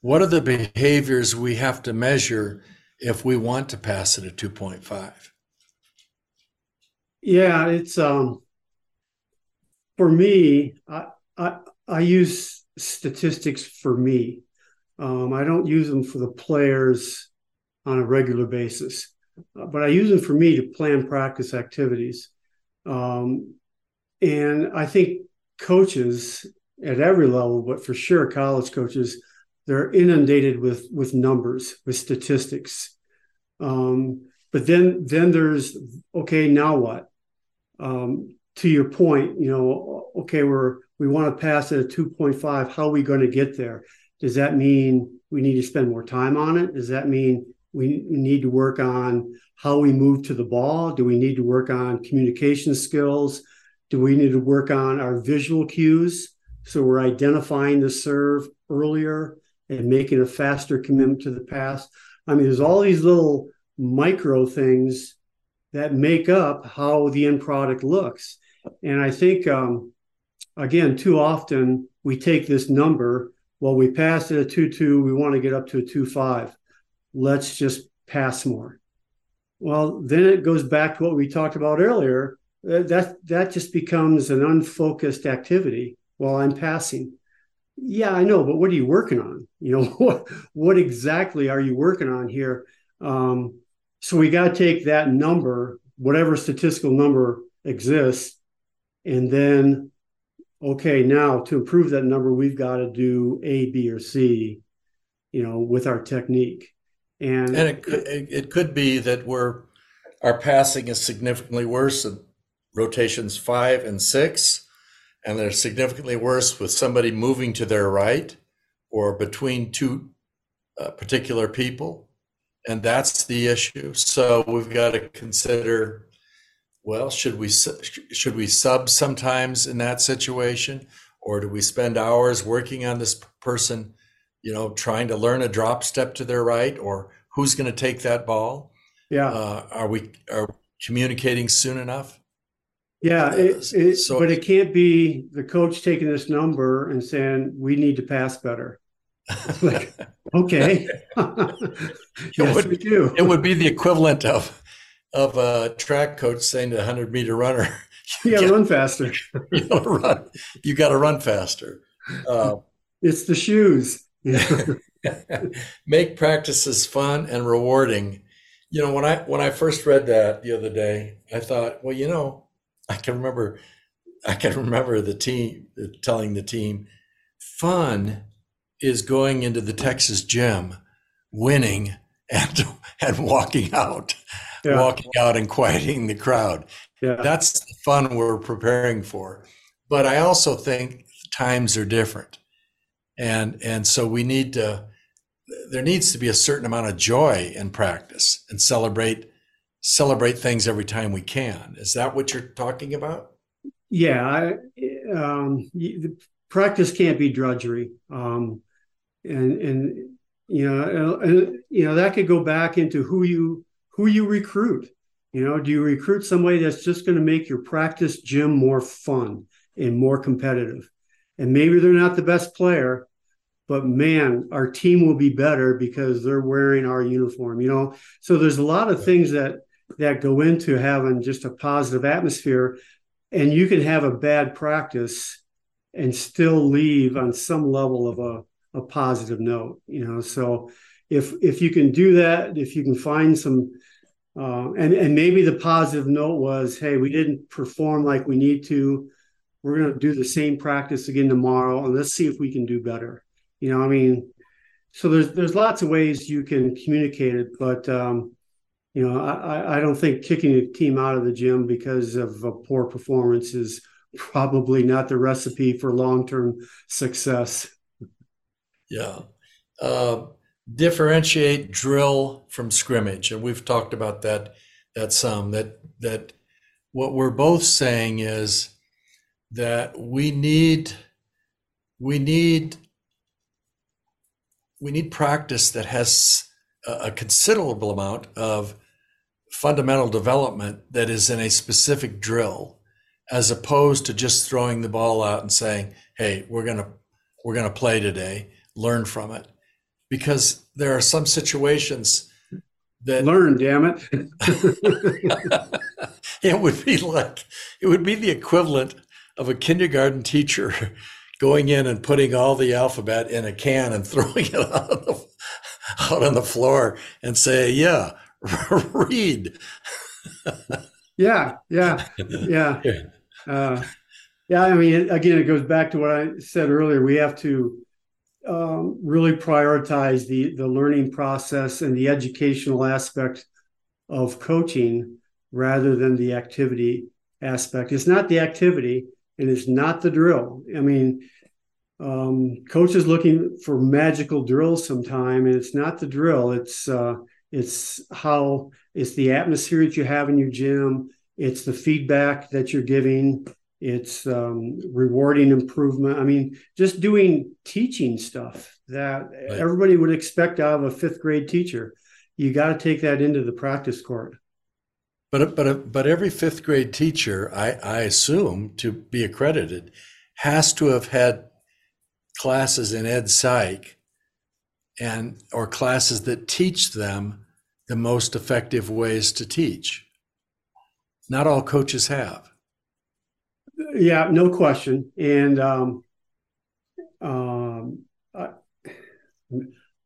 What are the behaviors we have to measure if we want to pass it at 2.5? Yeah, it's um for me, I I, I use statistics for me. Um, I don't use them for the players on a regular basis, but I use them for me to plan practice activities. Um, and I think coaches at every level, but for sure college coaches, they're inundated with with numbers, with statistics. Um, but then then there's okay, now what? Um, to your point, you know, okay, we're we want to pass at 2.5. How are we going to get there? Does that mean we need to spend more time on it? Does that mean we need to work on how we move to the ball? Do we need to work on communication skills? Do we need to work on our visual cues? So we're identifying the serve earlier and making a faster commitment to the pass. I mean, there's all these little micro things that make up how the end product looks. And I think, um, again, too often we take this number, well, we passed it a 2 2, we want to get up to a 2 5. Let's just pass more. Well, then it goes back to what we talked about earlier that that just becomes an unfocused activity while I'm passing. Yeah, I know, but what are you working on? You know, what what exactly are you working on here? Um, so we got to take that number, whatever statistical number exists, and then okay, now to improve that number, we've got to do A, B, or C, you know, with our technique. And, and it, it could be that we're our passing is significantly worse rotations five and six, and they're significantly worse with somebody moving to their right or between two uh, particular people. And that's the issue. So we've got to consider well, should we should we sub sometimes in that situation, or do we spend hours working on this person, you know, trying to learn a drop step to their right, or who's going to take that ball? Yeah, uh, are we are communicating soon enough? Yeah, it, it, so, but it can't be the coach taking this number and saying we need to pass better. like, okay, yes, would, we do. It would be the equivalent of of a track coach saying to a hundred meter runner, "You got to run faster. you got to run. You got to run faster." Uh, it's the shoes. Make practices fun and rewarding. You know, when I when I first read that the other day, I thought, well, you know, I can remember, I can remember the team telling the team, fun is going into the Texas gym, winning and and walking out, yeah. walking out and quieting the crowd. Yeah. That's the fun we're preparing for. But I also think times are different, and and so we need to. There needs to be a certain amount of joy in practice and celebrate celebrate things every time we can. Is that what you're talking about? Yeah, I, um, the practice can't be drudgery, um, and and you know, and, you know that could go back into who you who you recruit. You know, do you recruit somebody that's just going to make your practice gym more fun and more competitive? And maybe they're not the best player, but man, our team will be better because they're wearing our uniform. You know, so there's a lot of things that that go into having just a positive atmosphere and you can have a bad practice and still leave on some level of a, a positive note you know? So if if you can do that if you can find some uh, and and maybe the positive note was hey we didn't perform like we need to. We're going to do the same practice again tomorrow and let's see if we can do better. You know i mean? So there's there's lots of ways you can communicate it but um, you know, I, I don't think kicking a team out of the gym because of a poor performance is probably not the recipe for long-term success. Yeah. Uh, differentiate drill from scrimmage, and we've talked about that that some that that what we're both saying is that we need we need we need practice that has a, a considerable amount of fundamental development that is in a specific drill as opposed to just throwing the ball out and saying hey we're going to we're going to play today learn from it. Because there are some situations that learn damn it. It would be like it would be the equivalent of a kindergarten teacher going in and putting all the alphabet in a can and throwing it out on the, out on the floor and say yeah read yeah yeah yeah uh, yeah i mean again it goes back to what i said earlier we have to um, really prioritize the the learning process and the educational aspect of coaching rather than the activity aspect. It's not the activity and it's not the drill. I mean, um, coaches looking for magical drills sometime, and it's not the drill. It's uh, it's how it's the atmosphere that you have in your gym. It's the feedback that you're giving it's um, rewarding improvement. I mean, just doing teaching stuff that right. everybody would expect out of a fifth grade teacher. You got to take that into the practice court. But but but every fifth grade teacher, I, I assume, to be accredited, has to have had classes in ed psych and or classes that teach them the most effective ways to teach. Not all coaches have. Yeah, no question. And um, um, I,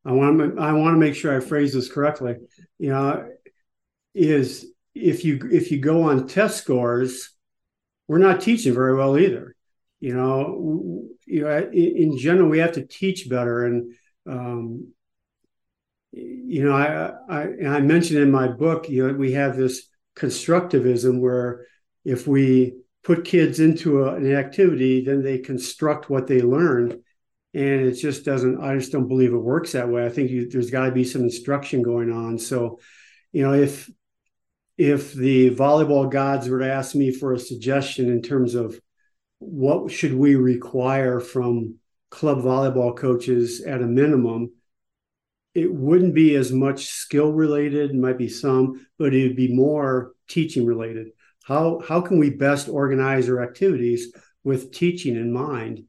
want to I want to make sure I phrase this correctly. You know, is if you if you go on test scores, we're not teaching very well either. You know, you know, in general, we have to teach better. And um, you know, I, I I mentioned in my book, you know, we have this constructivism where if we put kids into a, an activity, then they construct what they learn. And it just doesn't, I just don't believe it works that way. I think you, there's got to be some instruction going on. So, you know, if, if the volleyball gods were to ask me for a suggestion in terms of what should we require from club volleyball coaches at a minimum, it wouldn't be as much skill related, might be some, but it would be more teaching related. How how can we best organize our activities with teaching in mind?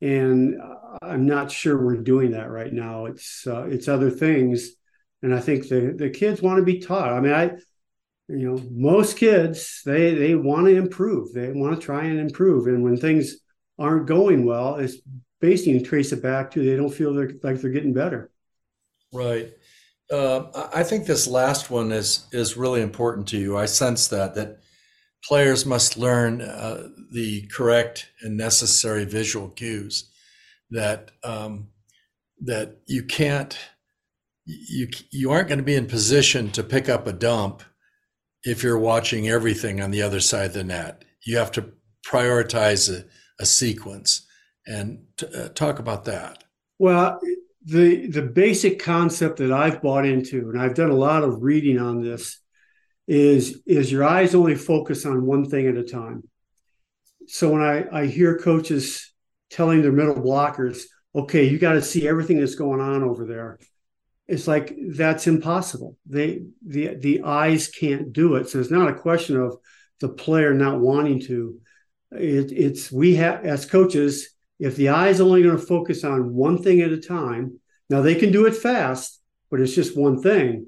And i'm not sure we're doing that right now. It's uh, it's other things. And i think the the kids want to be taught. I mean i you know most kids they they want to improve. They want to try and improve. And when things aren't going well it's basically trace it back to they don't feel like they're getting better right uh, I think this last one is is really important to you. I sense that that players must learn uh, the correct and necessary visual cues that um, that you can't you you aren't going to be in position to pick up a dump if you're watching everything on the other side of the net. You have to prioritize a, a sequence and t- uh, talk about that. Well, the the basic concept that I've bought into, and I've done a lot of reading on this, is is your eyes only focus on one thing at a time. So when I, I hear coaches telling their middle blockers, okay, you got to see everything that's going on over there. It's like that's impossible. They the the eyes can't do it. So it's not a question of the player not wanting to. It, it's we have as coaches, if the eye is only going to focus on one thing at a time, now they can do it fast, but it's just one thing.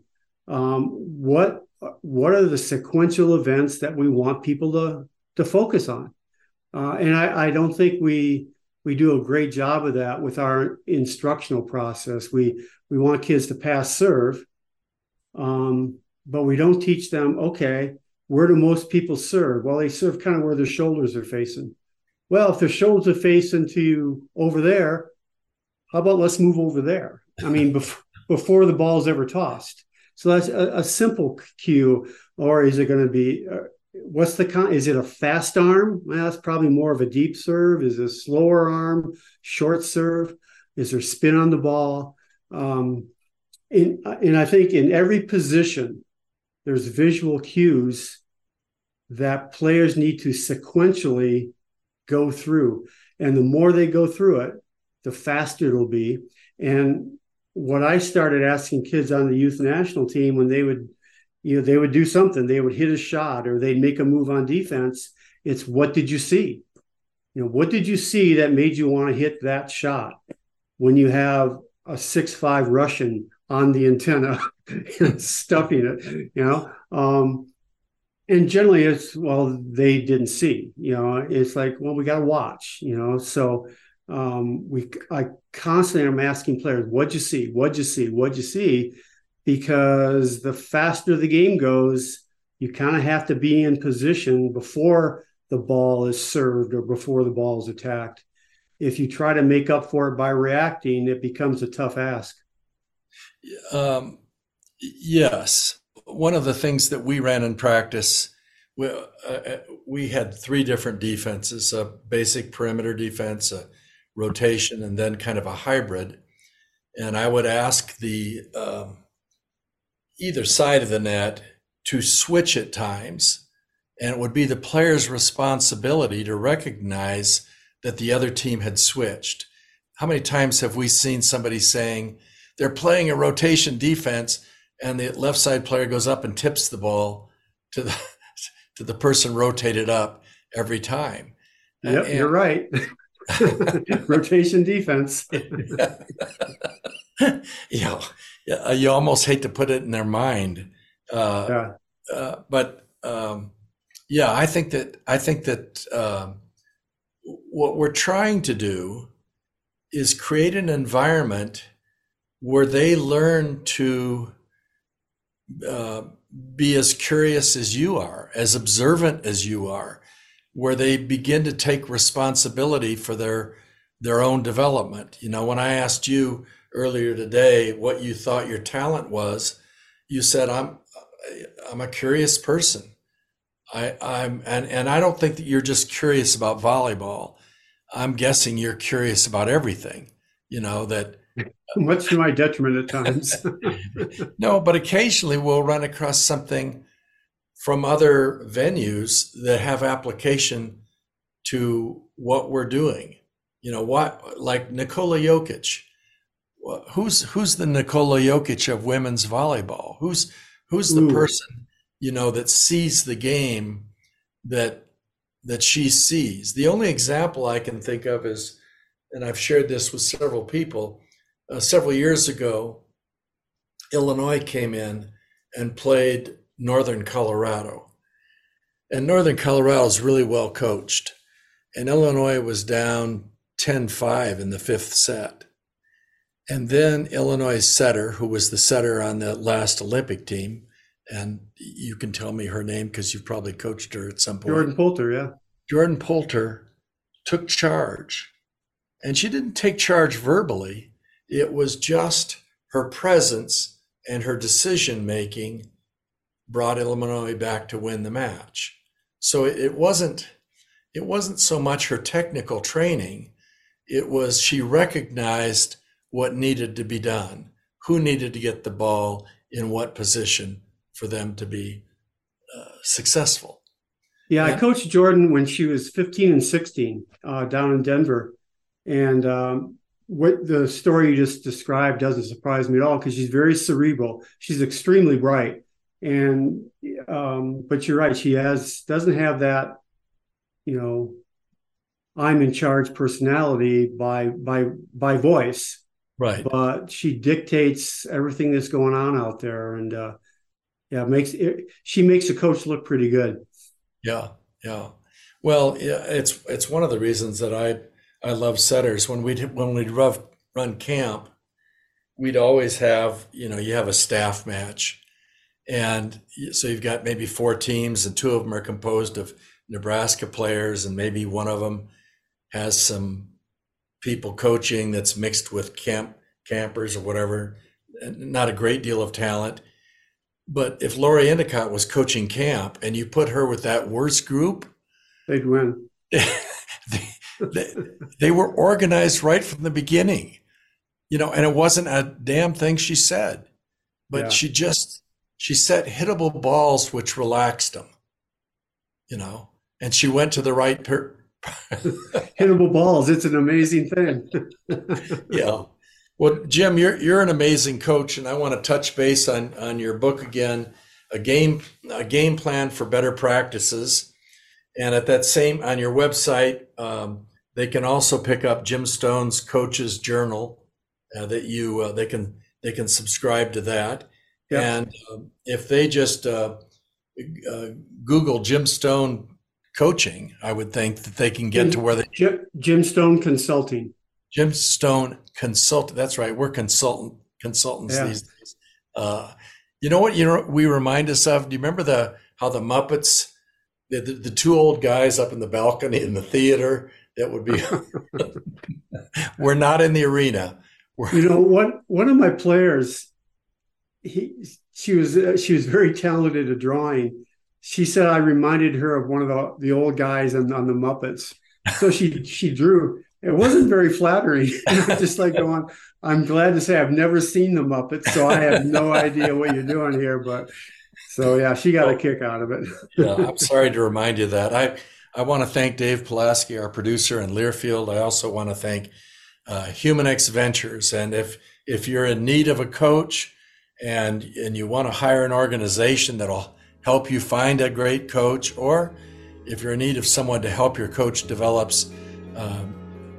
Um, what what are the sequential events that we want people to to focus on? Uh, and I, I, don't think we we do a great job of that with our instructional process. We we want kids to pass serve, um, but we don't teach them. Okay, where do most people serve? Well, they serve kind of where their shoulders are facing. Well, if their shoulders are facing to you over there, how about let's move over there? I mean, before before the ball's ever tossed. So that's a, a simple cue, or is it going to be? Uh, what's the con? Is it a fast arm? Well, that's probably more of a deep serve. Is it a slower arm, short serve? Is there spin on the ball? Um, in, and I think in every position, there's visual cues that players need to sequentially go through. And the more they go through it, the faster it'll be. And what I started asking kids on the youth national team when they would, you know, they would do something, they would hit a shot or they'd make a move on defense. It's what did you see? You know, what did you see that made you want to hit that shot when you have a six five Russian on the antenna stuffing it, you know? Um, and generally it's well they didn't see you know it's like well we got to watch you know so um, we i constantly am asking players what'd you see? What'd you see? What'd you see? Because the faster the game goes you kind of have to be in position before the ball is served or before the ball is attacked. If you try to make up for it by reacting it becomes a tough ask. Um, yes one of the things that we ran in practice, we, uh, uh, we had three different defenses: a basic perimeter defense, a rotation, and then kind of a hybrid. And I would ask the um, either side of the net to switch at times, and it would be the player's responsibility to recognize that the other team had switched. How many times have we seen somebody saying they're playing a rotation defense? And the left side player goes up and tips the ball to the to the person rotated up every time. Yep, and, you're right. Rotation defense. you know, you almost hate to put it in their mind. Uh, yeah. Uh, but um, yeah, I think that I think that uh, what we're trying to do is create an environment where they learn to uh, be as curious as you are, as observant as you are, where they begin to take responsibility for their their own development. You know, when I asked you earlier today what you thought your talent was, you said I'm I'm a curious person. I, I'm and, and I don't think that you're just curious about volleyball. I'm guessing you're curious about everything. You know that much to my detriment at times. no, but occasionally we'll run across something from other venues that have application to what we're doing. You know, what like Nikola Jokic. Who's who's the Nikola Jokic of women's volleyball? Who's who's the Ooh. person you know that sees the game that that she sees? The only example I can think of is, and I've shared this with several people uh, several years ago, Illinois came in and played Northern Colorado. And Northern Colorado is really well coached. And Illinois was down 10 5 in the fifth set. And then Illinois' setter, who was the setter on the last Olympic team, and you can tell me her name because you've probably coached her at some point. Jordan Poulter, yeah. Jordan Poulter took charge. And she didn't take charge verbally, it was just her presence and her decision making brought Illinois back to win the match. So it wasn't it wasn't so much her technical training, it was she recognized what needed to be done, who needed to get the ball in what position for them to be uh, successful. Yeah, and, I coached Jordan when she was 15 and 16 uh, down in Denver. And um, what the story you just described doesn't surprise me at all because she's very cerebral. She's extremely bright, and um, but you're right. She has doesn't have that, you know, I'm in charge personality by by by voice. Right. But she dictates everything that's going on out there, and uh, yeah, makes it, she makes the coach look pretty good. Yeah, yeah. Well, yeah, it's it's one of the reasons that I I love setters. When we'd when we'd run, run camp, we'd always have you know you have a staff match, and so you've got maybe four teams, and two of them are composed of Nebraska players, and maybe one of them has some people coaching that's mixed with camp campers or whatever. Not a great deal of talent. But if Lori Endicott was coaching camp and you put her with that worst group, they'd win. they, they, were organized right from the beginning, you know, and it wasn't a damn thing she said, but yeah. she just she set hittable balls which relaxed them, you know, and she went to the right per- hittable balls. It's an amazing thing. yeah. Well, Jim, you're you're an amazing coach, and I want to touch base on on your book again, a game a game plan for better practices, and at that same on your website, um, they can also pick up Jim Stone's Coach's Journal, uh, that you uh, they can they can subscribe to that, and um, if they just uh, uh, Google Jim Stone coaching, I would think that they can get to where they Jim, Jim Stone Consulting. Jim Stone Consult. That's right. We're consultant consultants yeah. these days. Uh, you know what? You know we remind us of. Do you remember the how the Muppets, the, the, the two old guys up in the balcony in the theater? That would be. we're not in the arena. We're, you know, one one of my players, he she was uh, she was very talented at drawing. She said I reminded her of one of the the old guys on, on the Muppets. So she she drew it wasn't very flattering. just like going, I'm glad to say I've never seen the Muppets, so I have no idea what you're doing here. But so yeah, she got a kick out of it. yeah, I'm sorry to remind you that. I I want to thank Dave Pulaski, our producer in Learfield. I also want to thank uh, HumanX Ventures. And if if you're in need of a coach and and you want to hire an organization that'll help you find a great coach, or if you're in need of someone to help your coach develops. Um,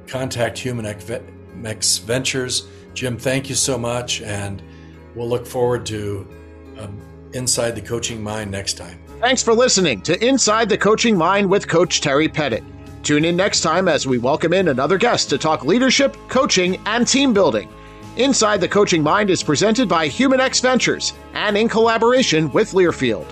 contact HumanX Ventures. Jim, thank you so much, and we'll look forward to um, Inside the Coaching Mind next time. Thanks for listening to Inside the Coaching Mind with Coach Terry Pettit. Tune in next time as we welcome in another guest to talk leadership, coaching, and team building. Inside the Coaching Mind is presented by HumanX Ventures and in collaboration with Learfield.